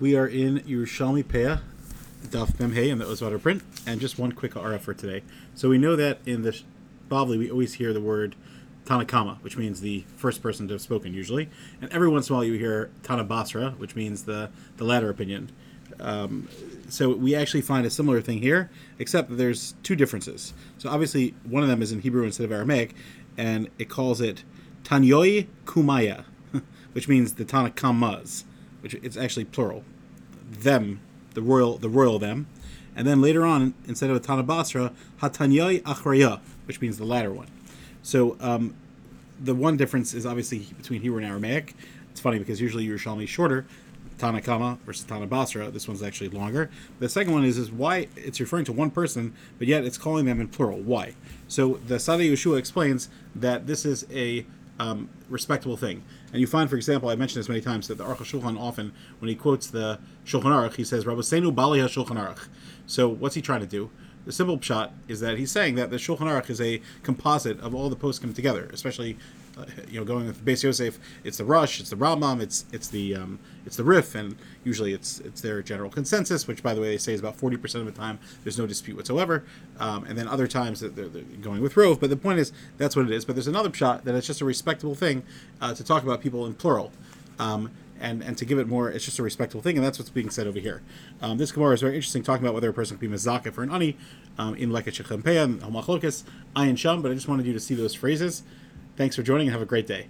We are in Yerushalmi Peah, Daf Memhei, and that was auto print. And just one quick RF for today. So we know that in the Bavli, we always hear the word Tanna Kamma, which means the first person to have spoken, usually. And every once in a while you hear Tanna Basra, which means the, the latter opinion. Um, so we actually find a similar thing here, except that there's two differences. So obviously, one of them is in Hebrew instead of Aramaic, and it calls it Tanyoi Kumaya, which means the Tanna Kammas, which it's actually plural. Them, the royal, the royal them. And then later on, instead of Tanna Basra, Hatanyoi Achraya, which means the latter one. So um, the one difference is obviously between Hebrew and Aramaic. It's funny because usually Yerushalmi is shorter, Tanna Kamma versus Tanna Basra. This one's actually longer. The second one is is why it's referring to one person, but yet it's calling them in plural. Why? So the Sde Yehoshua explains that this is a um, respectable thing. And you find, for example, I mentioned this many times, that the Aruch Shulchan often, when he quotes the Shulchan Aruch, he says, Rabbeinu Bali Shulchan Aruch. So what's he trying to do? The simple shot is that he's saying that the Shulchan Aruch is a composite of all the poskim together, especially uh, you know going with Beis Yosef. It's the Rosh, it's the Rambam, it's it's the um, it's the Rif, and usually it's it's their general consensus, which by the way they say is about forty percent of the time there's no dispute whatsoever, um, and then other times they're, they're, going with Rove. But the point is that's what it is. But there's another shot that it's just a respectable thing uh, to talk about people in plural. Um, and and to give it more, it's just a respectable thing, and that's what's being said over here. Um, this Gemara is very interesting, talking about whether a person can be mezaka for an ani um, in like a shechampeya, homachlokas, ayin sham. But I just wanted you to see those phrases. Thanks for joining, and have a great day.